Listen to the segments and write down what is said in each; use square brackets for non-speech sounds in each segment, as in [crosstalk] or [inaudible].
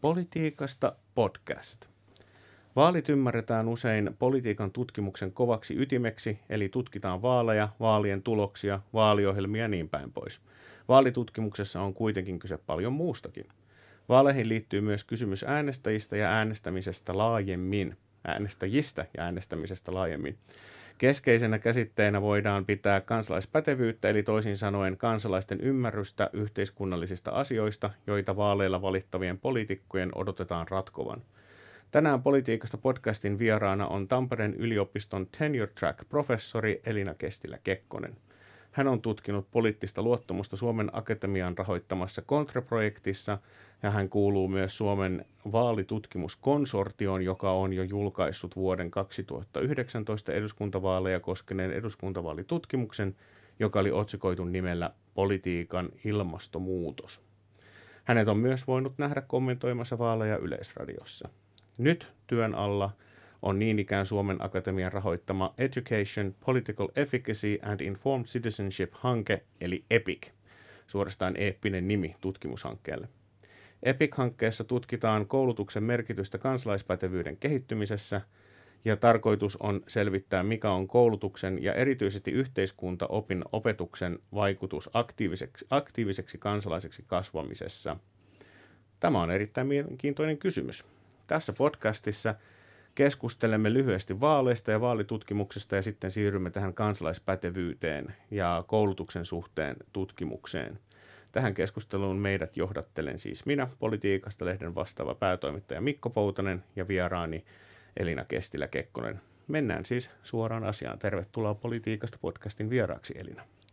Politiikasta podcast. Vaalit ymmärretään usein politiikan tutkimuksen kovaksi ytimeksi, eli tutkitaan vaaleja, vaalien tuloksia, vaaliohjelmia ja niin päin pois. Vaalitutkimuksessa on kuitenkin kyse paljon muustakin. Vaaleihin liittyy myös kysymys äänestäjistä ja äänestämisestä laajemmin, äänestäjistä ja äänestämisestä laajemmin. Keskeisenä käsitteenä voidaan pitää kansalaispätevyyttä, eli toisin sanoen kansalaisten ymmärrystä yhteiskunnallisista asioista, joita vaaleilla valittavien poliitikkojen odotetaan ratkovan. Tänään politiikasta podcastin vieraana on Tampereen yliopiston tenure track professori Elina Kestilä-Kekkonen. Hän on tutkinut poliittista luottamusta Suomen Akatemian rahoittamassa Kontra-projektissa ja hän kuuluu myös Suomen vaalitutkimuskonsortioon, joka on jo julkaissut vuoden 2019 eduskuntavaaleja koskeneen eduskuntavaalitutkimuksen, joka oli otsikoitu nimellä Politiikan ilmastonmuutos. Hänet on myös voinut nähdä kommentoimassa vaaleja Yleisradiossa. Nyt työn alla on niin ikään Suomen Akatemian rahoittama Education, Political Efficacy and Informed Citizenship-hanke, eli EPIC. Suorastaan eeppinen nimi tutkimushankkeelle. EPIC-hankkeessa tutkitaan koulutuksen merkitystä kansalaispätevyyden kehittymisessä ja tarkoitus on selvittää, mikä on koulutuksen ja erityisesti yhteiskuntaopin opetuksen vaikutus aktiiviseksi, aktiiviseksi kansalaiseksi kasvamisessa. Tämä on erittäin mielenkiintoinen kysymys. Tässä podcastissa keskustelemme lyhyesti vaaleista ja vaalitutkimuksesta ja sitten siirrymme tähän kansalaispätevyyteen ja koulutuksen suhteen tutkimukseen – Tähän keskusteluun meidät johdattelen siis minä, politiikasta lehden vastaava päätoimittaja Mikko Poutanen ja vieraani Elina Kestilä-Kekkonen. Mennään siis suoraan asiaan. Tervetuloa Politiikasta podcastin vieraaksi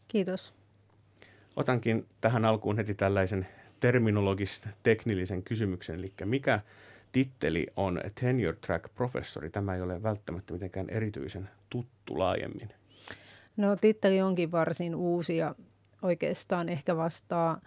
Kiitos. Otankin tähän alkuun heti tällaisen terminologis-teknillisen kysymyksen, eli mikä titteli on tenure track professori? Tämä ei ole välttämättä mitenkään erityisen tuttu laajemmin. No titteli onkin varsin uusi ja oikeastaan ehkä vastaa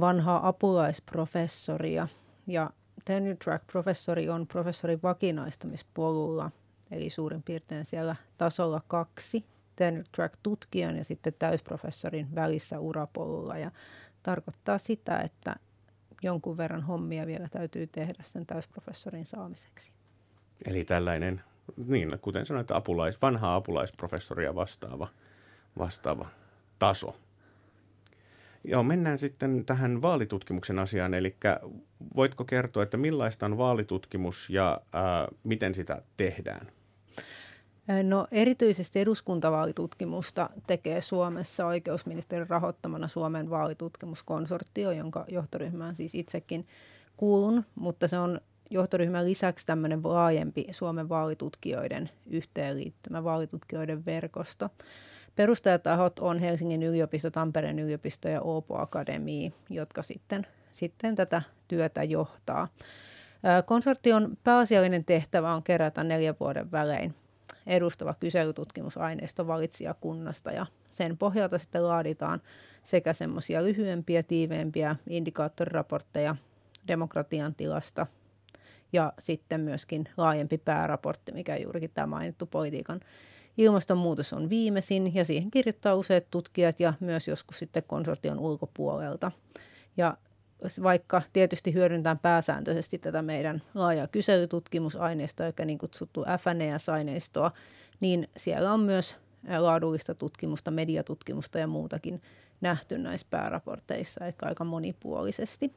vanhaa apulaisprofessoria. Ja tenure track professori on professorin vakinaistamispolulla, eli suurin piirtein siellä tasolla kaksi tenure track tutkijan ja sitten täysprofessorin välissä urapolulla. Ja tarkoittaa sitä, että jonkun verran hommia vielä täytyy tehdä sen täysprofessorin saamiseksi. Eli tällainen, niin kuten sanoit, apulais, vanha apulaisprofessoria vastaava, vastaava taso. Joo, mennään sitten tähän vaalitutkimuksen asiaan. Eli voitko kertoa, että millaista on vaalitutkimus ja ää, miten sitä tehdään? No erityisesti eduskuntavaalitutkimusta tekee Suomessa oikeusministerin rahoittamana Suomen vaalitutkimuskonsortio, jonka johtoryhmään siis itsekin kuulun, mutta se on johtoryhmän lisäksi tämmöinen laajempi Suomen vaalitutkijoiden yhteenliittymä vaalitutkijoiden verkosto. Perustajatahot on Helsingin yliopisto, Tampereen yliopisto ja Oopo Akademi, jotka sitten, sitten tätä työtä johtaa. Konsortion pääasiallinen tehtävä on kerätä neljän vuoden välein edustava kyselytutkimusaineisto valitsijakunnasta ja sen pohjalta sitten laaditaan sekä semmoisia lyhyempiä, tiiveempiä indikaattoriraportteja demokratian tilasta ja sitten myöskin laajempi pääraportti, mikä juurikin tämä mainittu politiikan Ilmastonmuutos on viimeisin ja siihen kirjoittaa useat tutkijat ja myös joskus sitten konsortion ulkopuolelta. Ja vaikka tietysti hyödyntää pääsääntöisesti tätä meidän laajaa kyselytutkimusaineistoa, eli niin kutsuttu FNES-aineistoa, niin siellä on myös laadullista tutkimusta, mediatutkimusta ja muutakin nähty näissä pääraporteissa, eli aika monipuolisesti.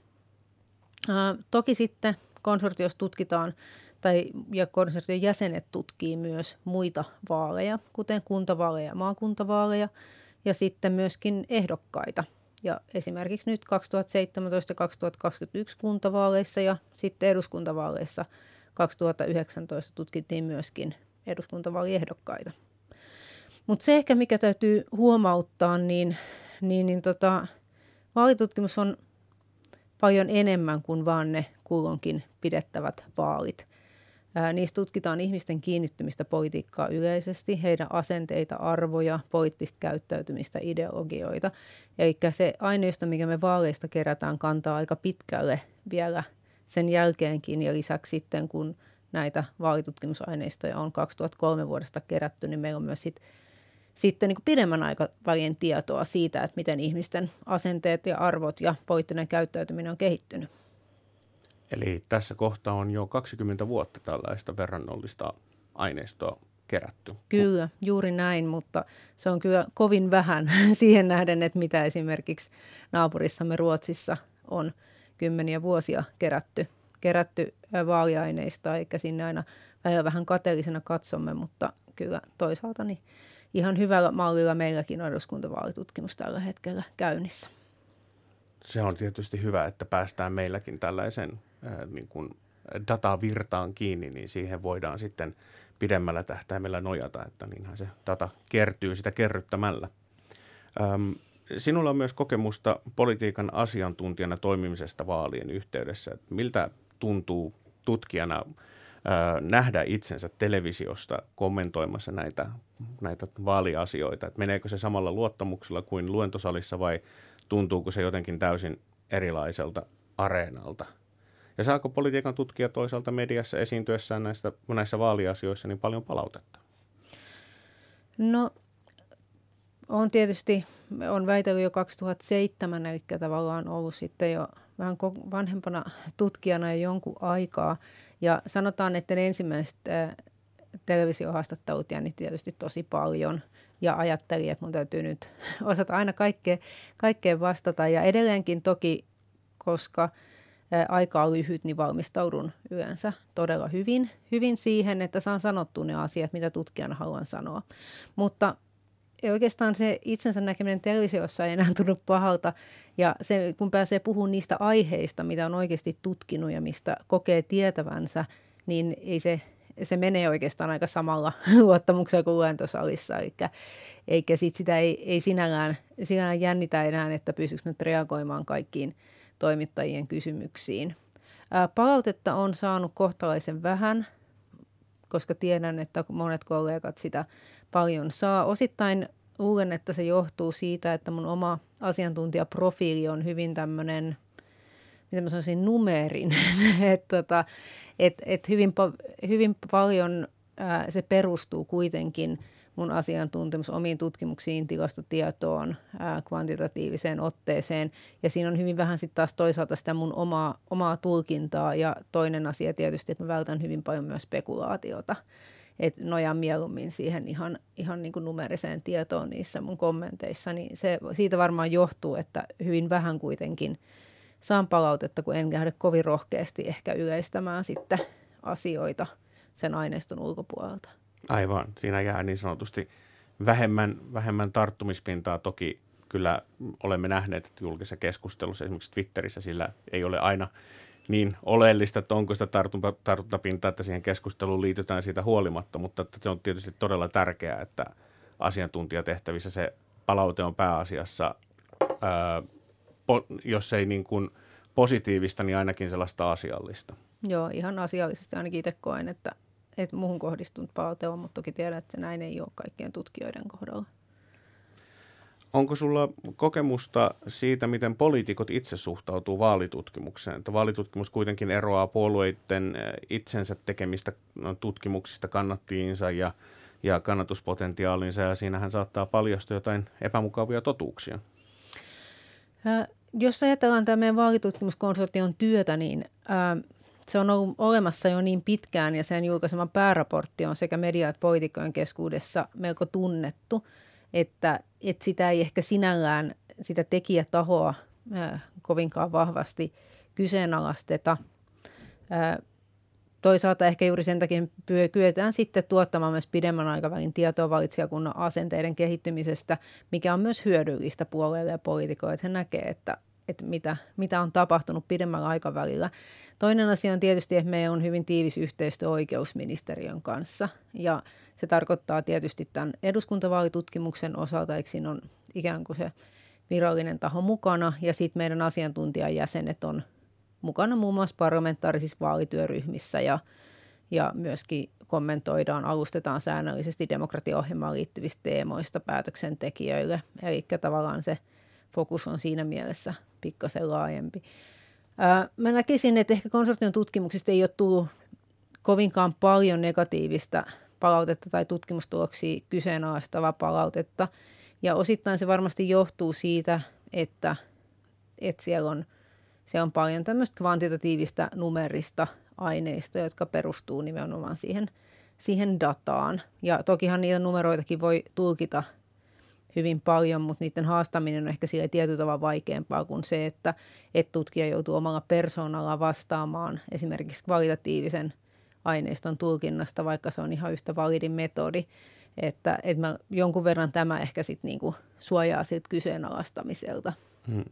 Ää, toki sitten konsortiossa tutkitaan tai, ja konsortion jäsenet tutkii myös muita vaaleja, kuten kuntavaaleja ja maakuntavaaleja, ja sitten myöskin ehdokkaita. Ja esimerkiksi nyt 2017-2021 kuntavaaleissa ja sitten eduskuntavaaleissa 2019 tutkittiin myöskin eduskuntavaaliehdokkaita. Mutta se ehkä, mikä täytyy huomauttaa, niin, niin, niin tota, vaalitutkimus on paljon enemmän kuin vaan ne kulloinkin pidettävät vaalit. Niistä tutkitaan ihmisten kiinnittymistä politiikkaa yleisesti, heidän asenteita, arvoja, poliittista käyttäytymistä, ideologioita. Eli se aineisto, mikä me vaaleista kerätään, kantaa aika pitkälle vielä sen jälkeenkin ja lisäksi sitten, kun näitä vaalitutkimusaineistoja on 2003 vuodesta kerätty, niin meillä on myös sit, sitten niin pidemmän aikavälin tietoa siitä, että miten ihmisten asenteet ja arvot ja poliittinen käyttäytyminen on kehittynyt. Eli tässä kohtaa on jo 20 vuotta tällaista verrannollista aineistoa kerätty. Kyllä, juuri näin, mutta se on kyllä kovin vähän [laughs] siihen nähden, että mitä esimerkiksi naapurissamme Ruotsissa on kymmeniä vuosia kerätty, kerätty vaaliaineista, eikä sinne aina vähän kateellisena katsomme, mutta kyllä toisaalta niin ihan hyvällä mallilla meilläkin on eduskuntavaalitutkimus tällä hetkellä käynnissä. Se on tietysti hyvä, että päästään meilläkin tällaisen äh, niin kuin datavirtaan kiinni, niin siihen voidaan sitten pidemmällä tähtäimellä nojata, että niinhän se data kertyy sitä kerryttämällä. Ähm, sinulla on myös kokemusta politiikan asiantuntijana toimimisesta vaalien yhteydessä. Miltä tuntuu tutkijana ää, nähdä itsensä televisiosta kommentoimassa näitä, näitä vaaliasioita? Et meneekö se samalla luottamuksella kuin luentosalissa vai tuntuuko se jotenkin täysin erilaiselta areenalta? Ja saako politiikan tutkija toisaalta mediassa esiintyessään näistä, näissä vaaliasioissa niin paljon palautetta? No on tietysti, on väitellyt jo 2007, eli tavallaan ollut sitten jo vähän vanhempana tutkijana jo jonkun aikaa. Ja sanotaan, että ne ensimmäiset televisiohaastattelut jännitti tietysti tosi paljon ja ajattelin, että mun täytyy nyt osata aina kaikkeen, kaikkeen vastata. Ja edelleenkin toki, koska aika on lyhyt, niin valmistaudun yleensä todella hyvin, hyvin siihen, että saan sanottua ne asiat, mitä tutkijana haluan sanoa. Mutta oikeastaan se itsensä näkeminen televisiossa ei enää tunnu pahalta. Ja se, kun pääsee puhumaan niistä aiheista, mitä on oikeasti tutkinut ja mistä kokee tietävänsä, niin ei se, se menee oikeastaan aika samalla [laughs] luottamuksella kuin luentosalissa. Eikä, eikä sit sitä ei, ei sinällään, sinällään jännitä enää, että pystyykö nyt reagoimaan kaikkiin toimittajien kysymyksiin. Palautetta on saanut kohtalaisen vähän, koska tiedän, että monet kollegat sitä paljon saa. Osittain luulen, että se johtuu siitä, että mun oma asiantuntijaprofiili on hyvin tämmöinen, miten mä sanoisin, numerin. [laughs] että tota, et, et hyvin, hyvin paljon ää, se perustuu kuitenkin mun asiantuntemus omiin tutkimuksiin, tilastotietoon, ää, kvantitatiiviseen otteeseen. Ja siinä on hyvin vähän sitten taas toisaalta sitä mun omaa, omaa tulkintaa. Ja toinen asia tietysti, että mä vältän hyvin paljon myös spekulaatiota että nojaan mieluummin siihen ihan, ihan niin kuin numeriseen tietoon niissä mun kommenteissa, niin se, siitä varmaan johtuu, että hyvin vähän kuitenkin saan palautetta, kun en lähde kovin rohkeasti ehkä yleistämään sitten asioita sen aineiston ulkopuolelta. Aivan, siinä jää niin sanotusti vähemmän, vähemmän tarttumispintaa. Toki kyllä olemme nähneet, että julkisessa keskustelussa, esimerkiksi Twitterissä, sillä ei ole aina niin oleellista, että onko sitä tartuntapintaa, että siihen keskusteluun liitytään siitä huolimatta, mutta se on tietysti todella tärkeää, että asiantuntijatehtävissä se palaute on pääasiassa, ää, po, jos ei niin kuin positiivista, niin ainakin sellaista asiallista. Joo, ihan asiallisesti ainakin itse koen, että, että muuhun kohdistunut palaute on, mutta toki tiedän, että se näin ei ole kaikkien tutkijoiden kohdalla. Onko sulla kokemusta siitä, miten poliitikot itse suhtautuu vaalitutkimukseen? Että vaalitutkimus kuitenkin eroaa puolueiden eh, itsensä tekemistä no, tutkimuksista kannattiinsa ja, ja kannatuspotentiaalinsa, ja siinähän saattaa paljastua jotain epämukavia totuuksia. Äh, jos ajatellaan tämä meidän vaalitutkimuskonsortion työtä, niin äh, se on ollut olemassa jo niin pitkään, ja sen julkaisema pääraportti on sekä media- että poliitikkojen keskuudessa melko tunnettu – että, että sitä ei ehkä sinällään sitä tekijätahoa ää, kovinkaan vahvasti kyseenalaisteta. Ää, toisaalta ehkä juuri sen takia kyetään sitten tuottamaan myös pidemmän aikavälin tietoa valitsijakunnan asenteiden kehittymisestä, mikä on myös hyödyllistä puolelle ja poliitikoille, että he näkevät, että, että mitä, mitä on tapahtunut pidemmällä aikavälillä. Toinen asia on tietysti, että meillä on hyvin tiivis yhteistyö oikeusministeriön kanssa ja se tarkoittaa tietysti tämän eduskuntavaalitutkimuksen osalta, eikö siinä on ikään kuin se virallinen taho mukana ja sitten meidän asiantuntijajäsenet on mukana muun muassa parlamentaarisissa vaalityöryhmissä ja, ja myöskin kommentoidaan, alustetaan säännöllisesti demokratiaohjelmaan liittyvistä teemoista päätöksentekijöille. Eli tavallaan se fokus on siinä mielessä pikkasen laajempi. Mä näkisin, että ehkä konsortion tutkimuksista ei ole tullut kovinkaan paljon negatiivista palautetta tai tutkimustuloksia kyseenalaistavaa palautetta. Ja osittain se varmasti johtuu siitä, että, että siellä on se on paljon tämmöistä kvantitatiivista numerista aineistoa, jotka perustuu nimenomaan siihen, siihen dataan. Ja tokihan niitä numeroitakin voi tulkita hyvin paljon, mutta niiden haastaminen on ehkä sille tietyllä tavalla vaikeampaa kuin se, että et tutkija joutuu omalla persoonalla vastaamaan esimerkiksi kvalitatiivisen aineiston tulkinnasta, vaikka se on ihan yhtä validi metodi. Että, että mä, jonkun verran tämä ehkä sitten niinku suojaa siltä kyseenalaistamiselta. Hmm.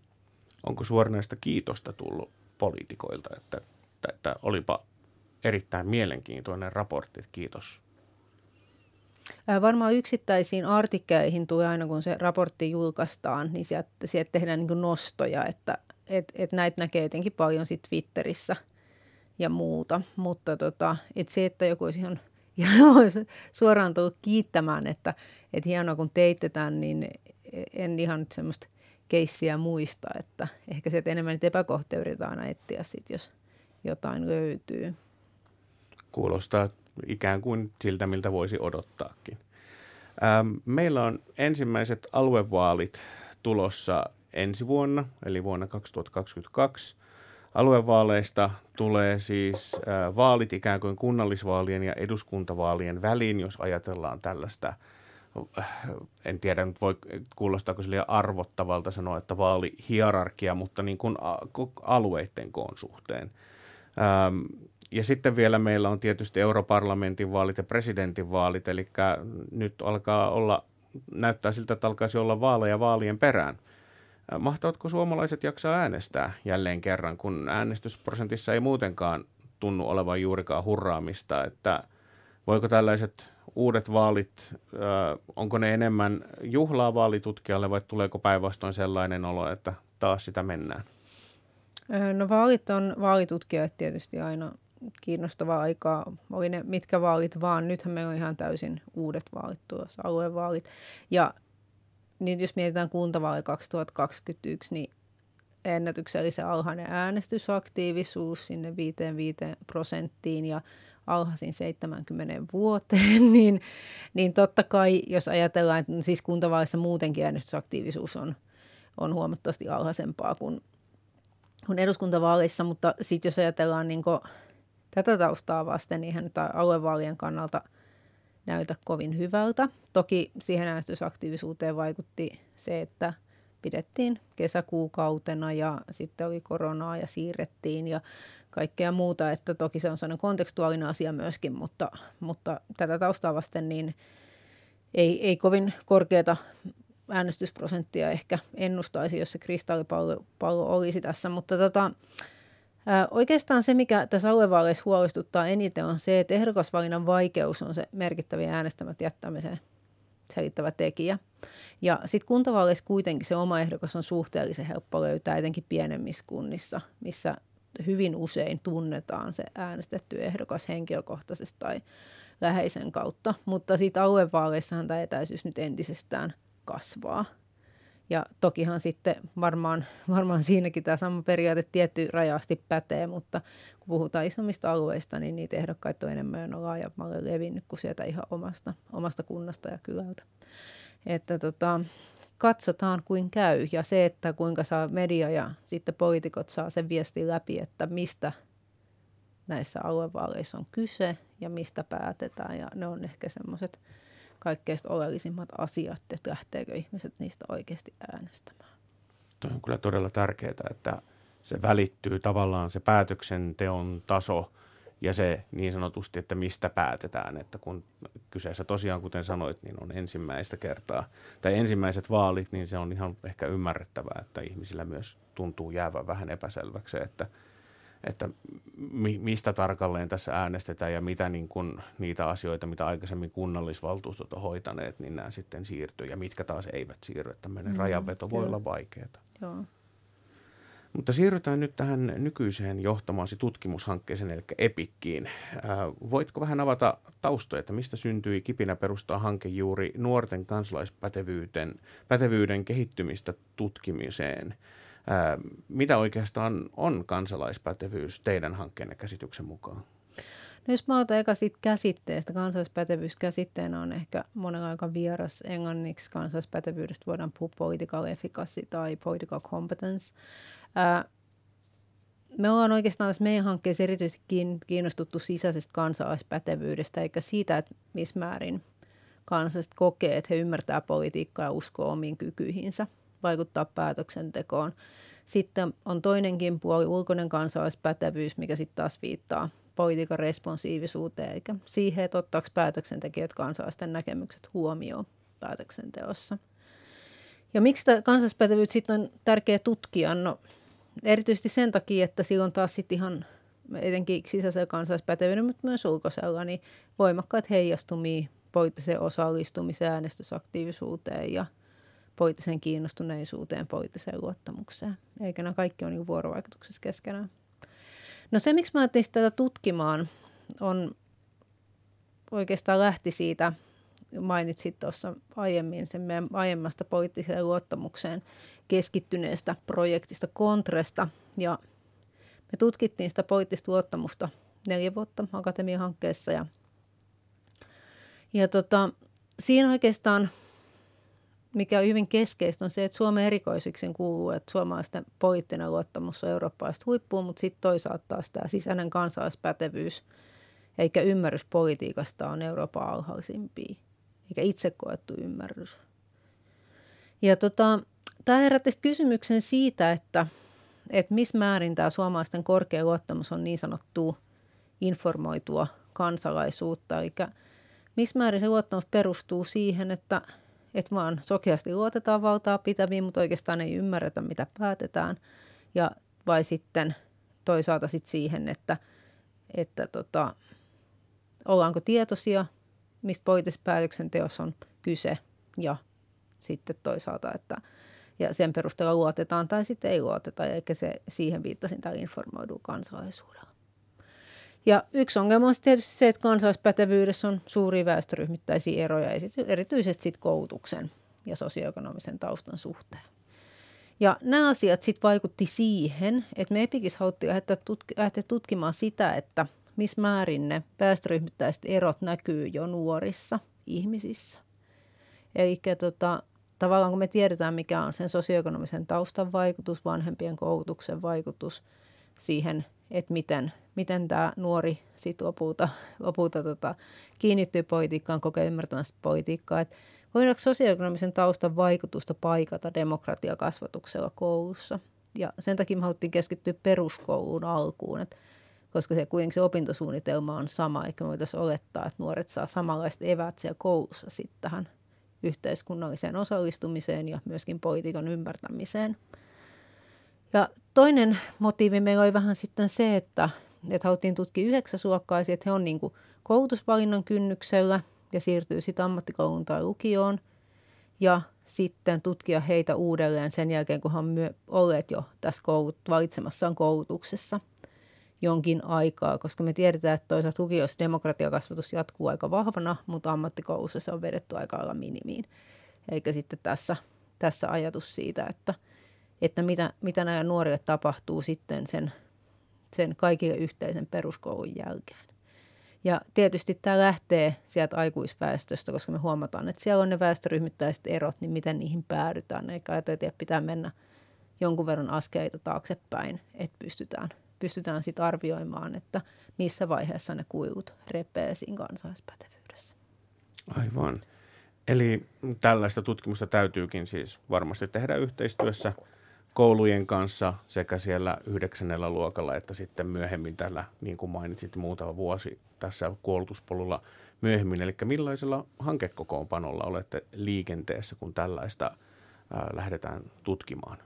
Onko suoranaista kiitosta tullut poliitikoilta, että, että, että olipa erittäin mielenkiintoinen raportti, kiitos Varmaan yksittäisiin artikkeleihin tulee aina, kun se raportti julkaistaan, niin sieltä, sieltä tehdään niin nostoja, että et, et näitä näkee etenkin paljon sit Twitterissä ja muuta. Mutta tota, et se, että joku olisi ihan, [laughs] ihan suoraan tullut kiittämään, että et hienoa kun teitte tämän, niin en ihan nyt semmoista keissiä muista, että ehkä sieltä enemmän niitä epäkohtia yritetään aina etsiä sit, jos jotain löytyy. Kuulostaa ikään kuin siltä, miltä voisi odottaakin. Ähm, meillä on ensimmäiset aluevaalit tulossa ensi vuonna, eli vuonna 2022. Aluevaaleista tulee siis äh, vaalit ikään kuin kunnallisvaalien ja eduskuntavaalien väliin, jos ajatellaan tällaista äh, en tiedä nyt voi kuulostaako sille arvottavalta sanoa, että vaalihierarkia, mutta niin kuin alueiden koon suhteen. Ähm, ja sitten vielä meillä on tietysti europarlamentin vaalit ja presidentin vaalit, eli nyt alkaa olla, näyttää siltä, että alkaisi olla vaaleja vaalien perään. Mahtavatko suomalaiset jaksaa äänestää jälleen kerran, kun äänestysprosentissa ei muutenkaan tunnu olevan juurikaan hurraamista, että voiko tällaiset uudet vaalit, onko ne enemmän juhlaa vaalitutkijalle vai tuleeko päinvastoin sellainen olo, että taas sitä mennään? No vaalit on vaalitutkijat tietysti aina kiinnostavaa aikaa. Oli ne mitkä vaalit vaan. Nythän meillä on ihan täysin uudet vaalit tulossa, aluevaalit. Ja nyt jos mietitään kuntavaali 2021, niin ennätyksellisen alhainen äänestysaktiivisuus sinne 5 prosenttiin ja alhaisin 70 vuoteen, [laughs] niin, niin totta kai, jos ajatellaan, että siis kuntavaalissa muutenkin äänestysaktiivisuus on, on huomattavasti alhaisempaa kuin, kuin eduskuntavaaleissa, mutta sitten jos ajatellaan niin Tätä taustaa vasten niin hän aluevaalien kannalta näytä kovin hyvältä. Toki siihen äänestysaktiivisuuteen vaikutti se, että pidettiin kesäkuukautena ja sitten oli koronaa ja siirrettiin ja kaikkea muuta, että toki se on sellainen kontekstuaalinen asia myöskin, mutta, mutta tätä taustaa vasten niin ei, ei kovin korkeata äänestysprosenttia ehkä ennustaisi, jos se kristallipallo pallo olisi tässä, mutta tota, Oikeastaan se, mikä tässä aluevaaleissa huolestuttaa eniten, on se, että ehdokasvalinnan vaikeus on se merkittäviä äänestämät jättämisen selittävä tekijä. Ja sitten kuntavaaleissa kuitenkin se oma ehdokas on suhteellisen helppo löytää, etenkin pienemmissä kunnissa, missä hyvin usein tunnetaan se äänestetty ehdokas henkilökohtaisesti tai läheisen kautta. Mutta siitä aluevaaleissahan tämä etäisyys nyt entisestään kasvaa. Ja tokihan sitten varmaan, varmaan siinäkin tämä sama periaate tietty rajasti pätee, mutta kun puhutaan isommista alueista, niin niitä ehdokkaita on enemmän on laajemmalle levinnyt kuin sieltä ihan omasta, omasta kunnasta ja kylältä. Että tota, katsotaan kuin käy ja se, että kuinka saa media ja sitten poliitikot saa sen viestin läpi, että mistä näissä aluevaaleissa on kyse ja mistä päätetään ja ne on ehkä semmoiset – kaikkein oleellisimmat asiat, että lähteekö ihmiset niistä oikeasti äänestämään. Tuo on kyllä todella tärkeää, että se välittyy tavallaan se päätöksenteon taso ja se niin sanotusti, että mistä päätetään, että kun kyseessä tosiaan, kuten sanoit, niin on ensimmäistä kertaa, tai ensimmäiset vaalit, niin se on ihan ehkä ymmärrettävää, että ihmisillä myös tuntuu jäävän vähän epäselväksi, että – että mi, mistä tarkalleen tässä äänestetään ja mitä niin kun, niitä asioita, mitä aikaisemmin kunnallisvaltuustot on hoitaneet, niin nämä sitten siirtyy ja mitkä taas eivät siirry. Tämmöinen mm, rajanveto voi olla vaikeaa. Joo. Mutta siirrytään nyt tähän nykyiseen johtamaasi tutkimushankkeeseen, eli EPIKkiin. Äh, voitko vähän avata taustoja, että mistä syntyi kipinä perustaa hanke juuri nuorten kansalaispätevyyden pätevyyden kehittymistä tutkimiseen? Mitä oikeastaan on kansalaispätevyys teidän hankkeenne käsityksen mukaan? No jos mä otan eka siitä käsitteestä, kansalaispätevyys käsitteenä on ehkä monella aika vieras englanniksi. Kansalaispätevyydestä voidaan puhua political efficacy tai political competence. Me ollaan oikeastaan tässä meidän hankkeessa erityisesti kiinnostuttu sisäisestä kansalaispätevyydestä, eikä siitä, että missä määrin kansalaiset kokee, että he ymmärtää politiikkaa ja uskoo omiin kykyihinsä vaikuttaa päätöksentekoon. Sitten on toinenkin puoli, ulkoinen kansalaispätevyys, mikä sitten taas viittaa politiikan responsiivisuuteen, eikä siihen, että ottaako päätöksentekijät kansalaisten näkemykset huomioon päätöksenteossa. Ja miksi tämä kansalaispätevyyttä sitten on tärkeä tutkia? No, erityisesti sen takia, että silloin taas sitten ihan etenkin sisäisellä kansalaispätevyyden, mutta myös ulkoisella, niin voimakkaat heijastumia poliittiseen osallistumiseen, äänestysaktiivisuuteen ja poliittiseen kiinnostuneisuuteen, poliittiseen luottamukseen. Eikä nämä kaikki ole niin vuorovaikutuksessa keskenään. No se, miksi mä ajattelin tätä tutkimaan, on oikeastaan lähti siitä, mainitsit tuossa aiemmin sen meidän aiemmasta poliittiseen luottamukseen keskittyneestä projektista Kontresta. Ja me tutkittiin sitä poliittista luottamusta neljä vuotta akatemian hankkeessa ja, ja tota, siinä oikeastaan mikä on hyvin keskeistä, on se, että Suomen erikoisiksi kuuluu, että suomalaisten poliittinen luottamus on eurooppalaista huippuun, mutta sitten toisaalta taas tämä sisäinen kansalaispätevyys eikä ymmärrys politiikasta on Euroopan alhaisimpia, eikä itse koettu ymmärrys. Ja tota, tämä herätti kysymyksen siitä, että, että missä määrin tämä suomalaisten korkea luottamus on niin sanottua informoitua kansalaisuutta, eli missä määrin se luottamus perustuu siihen, että – että vaan sokeasti luotetaan valtaa pitäviin, mutta oikeastaan ei ymmärretä, mitä päätetään. Ja vai sitten toisaalta sit siihen, että, että tota, ollaanko tietoisia, mistä poliittisessa päätöksenteossa on kyse ja sitten toisaalta, että ja sen perusteella luotetaan tai sitten ei luoteta, eikä se siihen viittasin tällä informoidun kansalaisuudella. Ja yksi ongelma on tietysti se, että kansalaispätevyydessä on suuria väestöryhmittäisiä eroja, erityisesti sit koulutuksen ja sosioekonomisen taustan suhteen. Ja nämä asiat sitten vaikutti siihen, että me Epikis haluttiin lähteä, tutki- lähteä tutkimaan sitä, että missä määrin ne väestöryhmittäiset erot näkyy jo nuorissa ihmisissä. Eli tota, tavallaan kun me tiedetään, mikä on sen sosioekonomisen taustan vaikutus, vanhempien koulutuksen vaikutus siihen, että miten miten tämä nuori sitten lopulta, lopulta tota, kiinnittyy politiikkaan, kokee ymmärtämässä politiikkaa. Että voidaanko sosioekonomisen taustan vaikutusta paikata demokratiakasvatuksella koulussa? Ja sen takia me haluttiin keskittyä peruskouluun alkuun, että koska se kuitenkin se opintosuunnitelma on sama, eikä voitaisiin olettaa, että nuoret saa samanlaiset evät siellä koulussa sitten tähän yhteiskunnalliseen osallistumiseen ja myöskin politiikan ymmärtämiseen. Ja toinen motiivi meillä oli vähän sitten se, että että haluttiin tutkia yhdeksäsuokkaisia, että he on niin kuin koulutusvalinnan kynnyksellä ja siirtyy sitten ammattikouluun tai lukioon. Ja sitten tutkia heitä uudelleen sen jälkeen, kun he on olleet jo tässä koulut, valitsemassaan koulutuksessa jonkin aikaa, koska me tiedetään, että toisaalta lukiossa demokratiakasvatus jatkuu aika vahvana, mutta ammattikoulussa se on vedetty aika lailla minimiin. Eikä sitten tässä, tässä ajatus siitä, että, että mitä, mitä näille nuorille tapahtuu sitten sen sen kaikille yhteisen peruskoulun jälkeen. Ja tietysti tämä lähtee sieltä aikuisväestöstä, koska me huomataan, että siellä on ne väestöryhmittäiset erot, niin miten niihin päädytään. Eikä ajatella, että pitää mennä jonkun verran askeleita taaksepäin, että pystytään, pystytään sitten arvioimaan, että missä vaiheessa ne kuilut repee siinä kansalaispätevyydessä. Aivan. Eli tällaista tutkimusta täytyykin siis varmasti tehdä yhteistyössä – koulujen kanssa sekä siellä yhdeksännellä luokalla että sitten myöhemmin tällä, niin kuin mainitsit, muutama vuosi tässä koulutuspolulla myöhemmin. Eli millaisella hankekokoonpanolla olette liikenteessä, kun tällaista ää, lähdetään tutkimaan?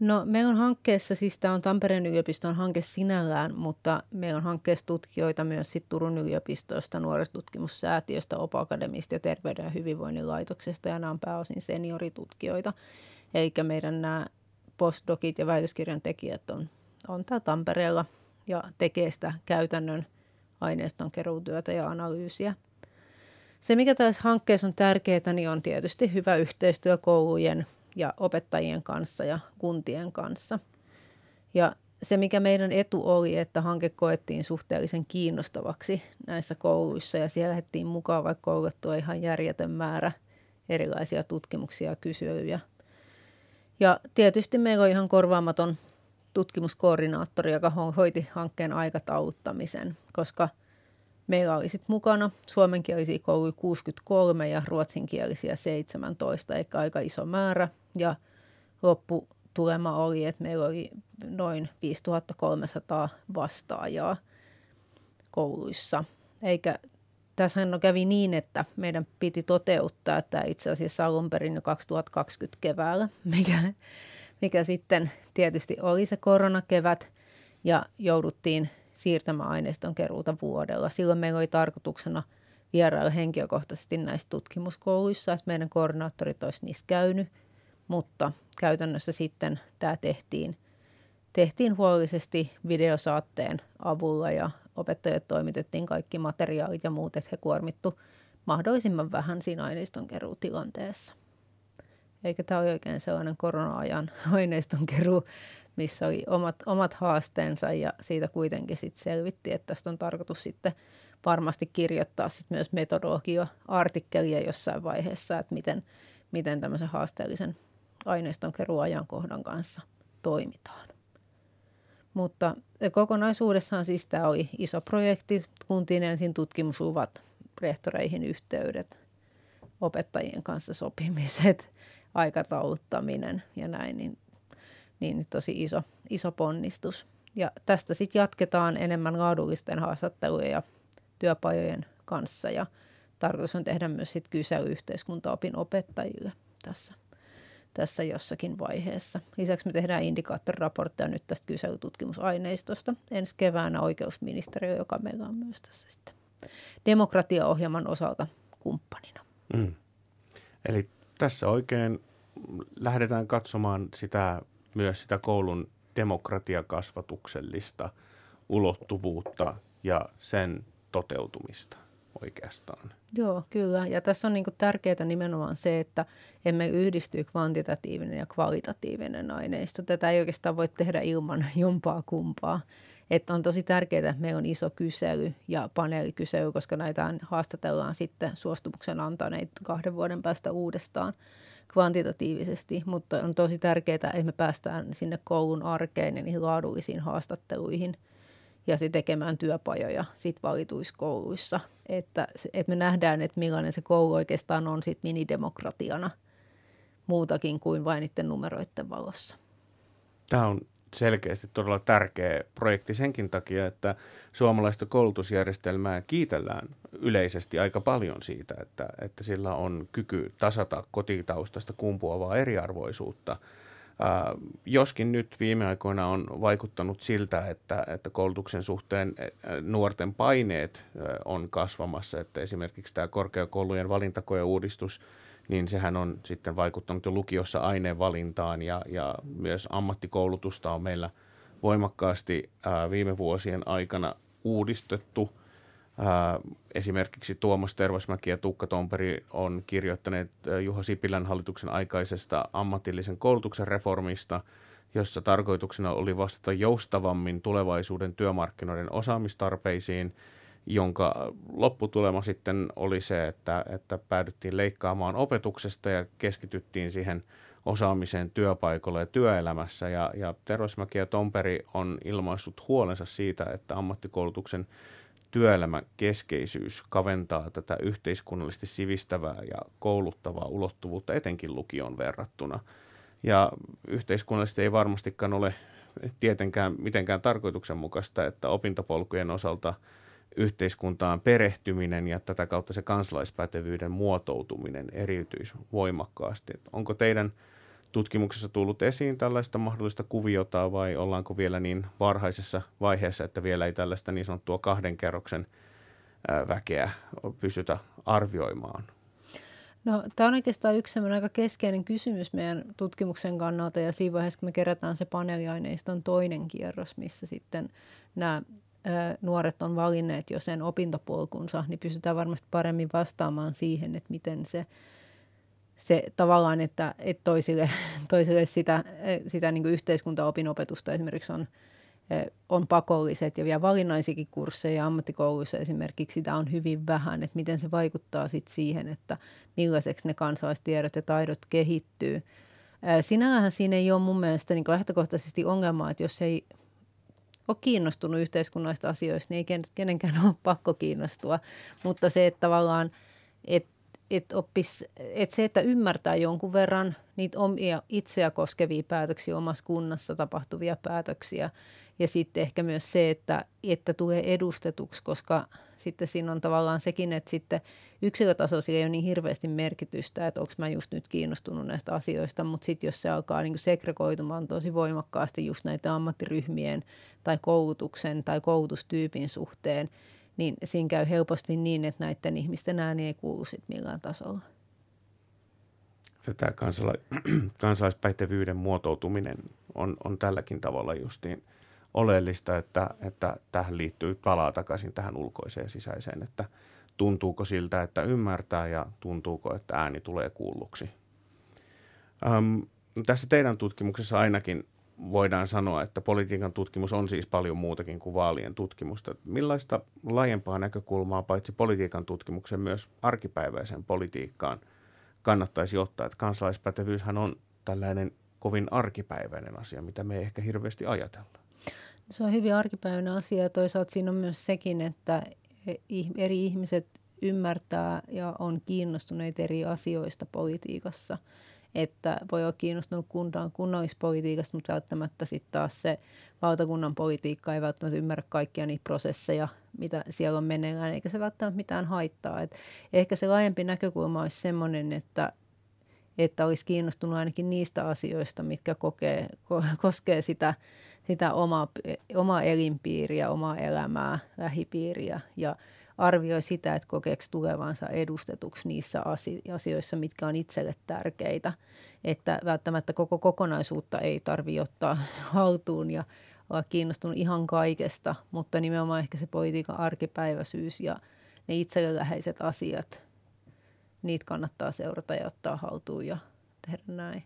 No meillä on hankkeessa, siis tämä on Tampereen yliopiston hanke sinällään, mutta meillä on hankkeessa tutkijoita myös sit Turun yliopistosta, nuorisotutkimussäätiöstä, Opakademista ja Terveyden ja hyvinvoinnin laitoksesta ja nämä on pääosin senioritutkijoita eikä meidän nämä postdokit ja väitöskirjan tekijät on, on täällä Tampereella ja tekee sitä käytännön aineiston keruutyötä ja analyysiä. Se, mikä tässä hankkeessa on tärkeää, niin on tietysti hyvä yhteistyö koulujen ja opettajien kanssa ja kuntien kanssa. Ja se, mikä meidän etu oli, että hanke koettiin suhteellisen kiinnostavaksi näissä kouluissa ja siellä lähdettiin mukaan, vaikka kouluttua ihan järjetön määrä erilaisia tutkimuksia ja kyselyjä – ja tietysti meillä on ihan korvaamaton tutkimuskoordinaattori, joka hoiti hankkeen aikatauluttamisen, koska meillä oli sitten mukana suomenkielisiä kouluja 63 ja ruotsinkielisiä 17, eikä aika iso määrä. Ja lopputulema oli, että meillä oli noin 5300 vastaajaa kouluissa. Eikä tässä no kävi niin, että meidän piti toteuttaa tämä itse asiassa alun perin jo 2020 keväällä, [laughs] mikä, mikä sitten tietysti oli se koronakevät ja jouduttiin siirtämään aineiston keruuta vuodella. Silloin meillä oli tarkoituksena vierailla henkilökohtaisesti näissä tutkimuskouluissa, että meidän koordinaattorit olisi niissä käynyt, mutta käytännössä sitten tämä tehtiin, tehtiin huolellisesti videosaatteen avulla ja opettajat toimitettiin kaikki materiaalit ja muut, että he kuormittu mahdollisimman vähän siinä aineiston keruutilanteessa. Eikä tämä ole oikein sellainen korona-ajan [laughs] aineiston keruu, missä oli omat, omat haasteensa ja siitä kuitenkin sitten selvittiin, että tästä on tarkoitus sitten varmasti kirjoittaa sitten myös metodologia-artikkelia jossain vaiheessa, että miten, miten tämmöisen haasteellisen aineiston keruuajankohdan kanssa toimitaan. Mutta kokonaisuudessaan siis tämä oli iso projekti, kuntien ensin tutkimusluvat, rehtoreihin yhteydet, opettajien kanssa sopimiset, [laughs] aikatauluttaminen ja näin, niin, niin tosi iso, iso ponnistus. Ja tästä sitten jatketaan enemmän laadullisten haastattelujen ja työpajojen kanssa ja tarkoitus on tehdä myös sit kysely yhteiskuntaopin opettajille tässä tässä jossakin vaiheessa. Lisäksi me tehdään indikaattoriraportteja nyt tästä kyselytutkimusaineistosta ensi keväänä oikeusministeriö, joka meillä on myös tässä sitten demokratiaohjelman osalta kumppanina. Mm. Eli tässä oikein lähdetään katsomaan sitä, myös sitä koulun demokratiakasvatuksellista ulottuvuutta ja sen toteutumista oikeastaan. Joo, kyllä. Ja tässä on niin tärkeää nimenomaan se, että emme yhdisty kvantitatiivinen ja kvalitatiivinen aineisto. Tätä ei oikeastaan voi tehdä ilman jompaa kumpaa. Että on tosi tärkeää, että meillä on iso kysely ja paneelikysely, koska näitä haastatellaan sitten suostumuksen antaneet kahden vuoden päästä uudestaan kvantitatiivisesti, mutta on tosi tärkeää, että me päästään sinne koulun arkeen ja niihin laadullisiin haastatteluihin – ja sitten tekemään työpajoja sit valituissa kouluissa. Että, että me nähdään, että millainen se koulu oikeastaan on sit minidemokratiana muutakin kuin vain niiden numeroiden valossa. Tämä on selkeästi todella tärkeä projekti senkin takia, että suomalaista koulutusjärjestelmää kiitellään yleisesti aika paljon siitä, että, että sillä on kyky tasata kotitaustasta kumpuavaa eriarvoisuutta – joskin nyt viime aikoina on vaikuttanut siltä, että, että koulutuksen suhteen äh, nuorten paineet äh, on kasvamassa, että esimerkiksi tämä korkeakoulujen valintakoe-uudistus, niin sehän on sitten vaikuttanut jo lukiossa aineenvalintaan ja, ja myös ammattikoulutusta on meillä voimakkaasti viime vuosien aikana uudistettu – Esimerkiksi Tuomas Tervasmäki ja Tukka Tomperi on kirjoittaneet Juho Sipilän hallituksen aikaisesta ammatillisen koulutuksen reformista, jossa tarkoituksena oli vastata joustavammin tulevaisuuden työmarkkinoiden osaamistarpeisiin, jonka lopputulema sitten oli se, että, että päädyttiin leikkaamaan opetuksesta ja keskityttiin siihen osaamiseen työpaikoilla ja työelämässä. Ja, ja Tervasmäki ja Tomperi on ilmaissut huolensa siitä, että ammattikoulutuksen työelämän keskeisyys kaventaa tätä yhteiskunnallisesti sivistävää ja kouluttavaa ulottuvuutta etenkin lukioon verrattuna. Ja yhteiskunnallisesti ei varmastikaan ole tietenkään mitenkään tarkoituksenmukaista, että opintopolkujen osalta yhteiskuntaan perehtyminen ja tätä kautta se kansalaispätevyyden muotoutuminen eriytyisi voimakkaasti. Onko teidän tutkimuksessa tullut esiin tällaista mahdollista kuviota vai ollaanko vielä niin varhaisessa vaiheessa, että vielä ei tällaista niin sanottua kahden kerroksen väkeä pystytä arvioimaan? No, tämä on oikeastaan yksi aika keskeinen kysymys meidän tutkimuksen kannalta ja siinä vaiheessa, kun me kerätään se paneeliaineiston toinen kierros, missä sitten nämä nuoret on valinneet jo sen opintopolkunsa, niin pystytään varmasti paremmin vastaamaan siihen, että miten se se tavallaan, että, että toisille, [laughs] toisille sitä, sitä niin kuin yhteiskuntaopinopetusta esimerkiksi on, on pakolliset ja vielä valinnaisikin kursseja ammattikouluissa esimerkiksi sitä on hyvin vähän, että miten se vaikuttaa sit siihen, että millaiseksi ne kansalaistiedot ja taidot kehittyy. Sinällähän siinä ei ole mun mielestä niin lähtökohtaisesti ongelmaa, että jos ei ole kiinnostunut yhteiskunnallisista asioista, niin ei kenenkään ole pakko kiinnostua. Mutta se, että tavallaan, että et oppis, et se, että ymmärtää jonkun verran niitä omia itseä koskevia päätöksiä omassa kunnassa tapahtuvia päätöksiä. Ja sitten ehkä myös se, että, että tulee edustetuksi, koska sitten siinä on tavallaan sekin, että sitten yksilötasolla ei ole niin hirveästi merkitystä, että onko mä just nyt kiinnostunut näistä asioista, mutta sitten jos se alkaa niin segregoitumaan tosi voimakkaasti just näitä ammattiryhmien tai koulutuksen tai koulutustyypin suhteen, niin siinä käy helposti niin, että näiden ihmisten ääni ei kuulu sit millään tasolla. Tätä kansala- [clears throat] kansalaispätevyyden muotoutuminen on, on tälläkin tavalla justiin oleellista, että, että tähän liittyy palaa takaisin tähän ulkoiseen ja sisäiseen, että tuntuuko siltä, että ymmärtää ja tuntuuko, että ääni tulee kuulluksi. Öm, tässä teidän tutkimuksessa ainakin voidaan sanoa, että politiikan tutkimus on siis paljon muutakin kuin vaalien tutkimusta. Millaista laajempaa näkökulmaa paitsi politiikan tutkimuksen myös arkipäiväiseen politiikkaan kannattaisi ottaa? Että kansalaispätevyyshän on tällainen kovin arkipäiväinen asia, mitä me ei ehkä hirveästi ajatella. Se on hyvin arkipäiväinen asia ja toisaalta siinä on myös sekin, että eri ihmiset ymmärtää ja on kiinnostuneet eri asioista politiikassa – että voi olla kiinnostunut kuntaan kunnallispolitiikasta, mutta välttämättä sitten taas se valtakunnan politiikka ei välttämättä ymmärrä kaikkia niitä prosesseja, mitä siellä on meneillään, eikä se välttämättä mitään haittaa. Et ehkä se laajempi näkökulma olisi sellainen, että, että olisi kiinnostunut ainakin niistä asioista, mitkä kokee, ko, koskee sitä, sitä omaa, omaa elinpiiriä, omaa elämää, lähipiiriä ja arvioi sitä, että kokeeko tulevansa edustetuksi niissä asioissa, mitkä on itselle tärkeitä. Että välttämättä koko kokonaisuutta ei tarvitse ottaa [laughs] haltuun ja olla kiinnostunut ihan kaikesta, mutta nimenomaan ehkä se politiikan arkipäiväisyys ja ne itselle läheiset asiat, niitä kannattaa seurata ja ottaa haltuun ja tehdä näin.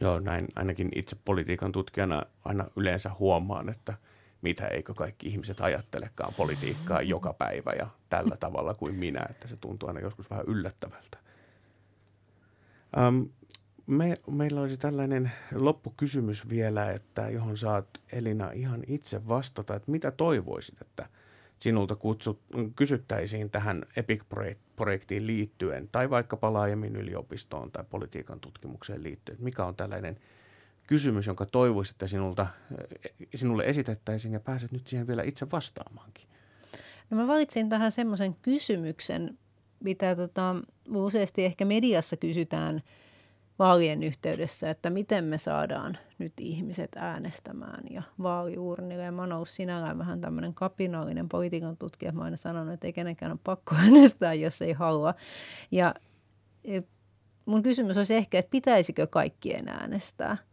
Joo, näin ainakin itse politiikan tutkijana aina yleensä huomaan, että – mitä eikö kaikki ihmiset ajattelekaan politiikkaa joka päivä ja tällä tavalla kuin minä, että se tuntuu aina joskus vähän yllättävältä. Um, me, meillä olisi tällainen loppukysymys vielä, että johon saat Elina ihan itse vastata, että mitä toivoisit, että sinulta kutsut, kysyttäisiin tähän EPIC-projektiin liittyen tai vaikkapa laajemmin yliopistoon tai politiikan tutkimukseen liittyen. Mikä on tällainen – kysymys, jonka toivoisit, että sinulta, eh, sinulle esitettäisiin ja pääset nyt siihen vielä itse vastaamaankin? No mä valitsin tähän semmoisen kysymyksen, mitä tota, useasti ehkä mediassa kysytään vaalien yhteydessä, että miten me saadaan nyt ihmiset äänestämään ja vaaliurnille. Ja mä oon sinällään vähän tämmöinen kapinallinen politiikan tutkija. Mä oon aina sanonut, että ei kenenkään ole pakko [laughs] äänestää, jos ei halua. Ja e, mun kysymys olisi ehkä, että pitäisikö kaikkien äänestää –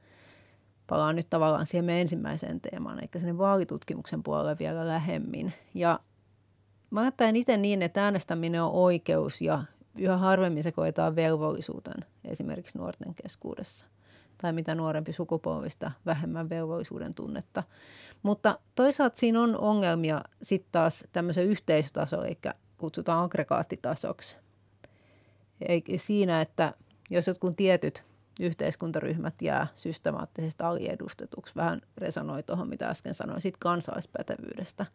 palaan nyt tavallaan siihen meidän ensimmäiseen teemaan, eli sinne vaalitutkimuksen puolelle vielä lähemmin. Ja mä ajattelen itse niin, että äänestäminen on oikeus ja yhä harvemmin se koetaan velvollisuuden esimerkiksi nuorten keskuudessa. Tai mitä nuorempi sukupolvista, vähemmän velvollisuuden tunnetta. Mutta toisaalta siinä on ongelmia sitten taas tämmöisen yhteisötaso, eli kutsutaan aggregaattitasoksi. Eikä siinä, että jos jotkut tietyt yhteiskuntaryhmät jää systemaattisesti aliedustetuksi. Vähän resonoi tuohon, mitä äsken sanoin, siitä kansalaispätevyydestä.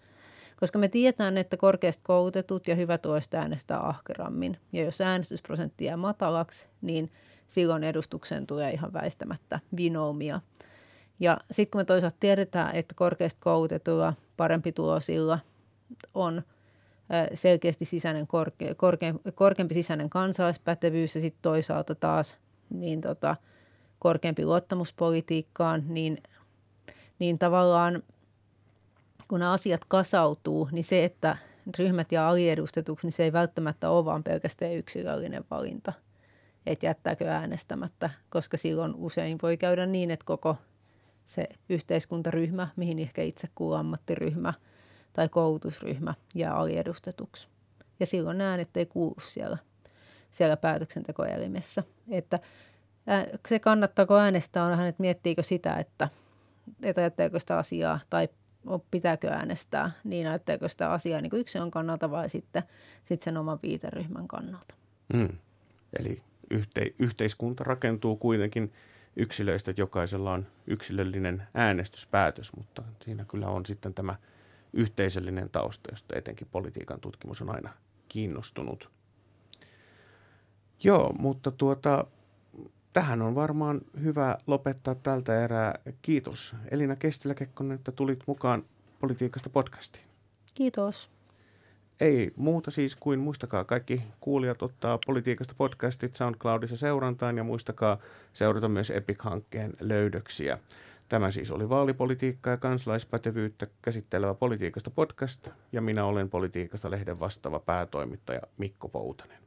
Koska me tiedetään, että korkeasti koulutetut ja hyvätuoista äänestää ahkerammin. Ja jos äänestysprosentti jää matalaksi, niin silloin edustukseen tulee ihan väistämättä vinoumia. Ja sitten kun me toisaalta tiedetään, että korkeasti koulutetulla, parempi tulosilla on selkeästi sisäinen korke, korke, korkeampi sisäinen kansalaispätevyys ja sitten toisaalta taas niin tota, korkeampi luottamuspolitiikkaan, niin, niin tavallaan kun asiat kasautuu, niin se, että ryhmät ja aliedustetuksi, niin se ei välttämättä ole vaan pelkästään yksilöllinen valinta, että jättääkö äänestämättä, koska silloin usein voi käydä niin, että koko se yhteiskuntaryhmä, mihin ehkä itse kuuluu ammattiryhmä tai koulutusryhmä, jää aliedustetuksi. Ja silloin äänet ei kuulu siellä siellä päätöksentekoelimessä. Että se kannattaako äänestää on vähän, että miettiikö sitä, että, että ajatteleeko sitä asiaa tai pitääkö äänestää, niin ajatteleeko sitä asiaa niin on kannalta vai sitten, sitten sen oman viiteryhmän kannalta. Mm. Eli yhte, yhteiskunta rakentuu kuitenkin yksilöistä, että jokaisella on yksilöllinen äänestyspäätös, mutta siinä kyllä on sitten tämä yhteisöllinen tausta, josta etenkin politiikan tutkimus on aina kiinnostunut. Joo, mutta tuota, tähän on varmaan hyvä lopettaa tältä erää. Kiitos Elina Kestilä-Kekkonen, että tulit mukaan Politiikasta podcastiin. Kiitos. Ei muuta siis kuin muistakaa kaikki kuulijat ottaa Politiikasta podcastit SoundCloudissa seurantaan ja muistakaa seurata myös Epic-hankkeen löydöksiä. Tämä siis oli vaalipolitiikkaa ja kansalaispätevyyttä käsittelevä Politiikasta podcast ja minä olen Politiikasta lehden vastaava päätoimittaja Mikko Poutanen.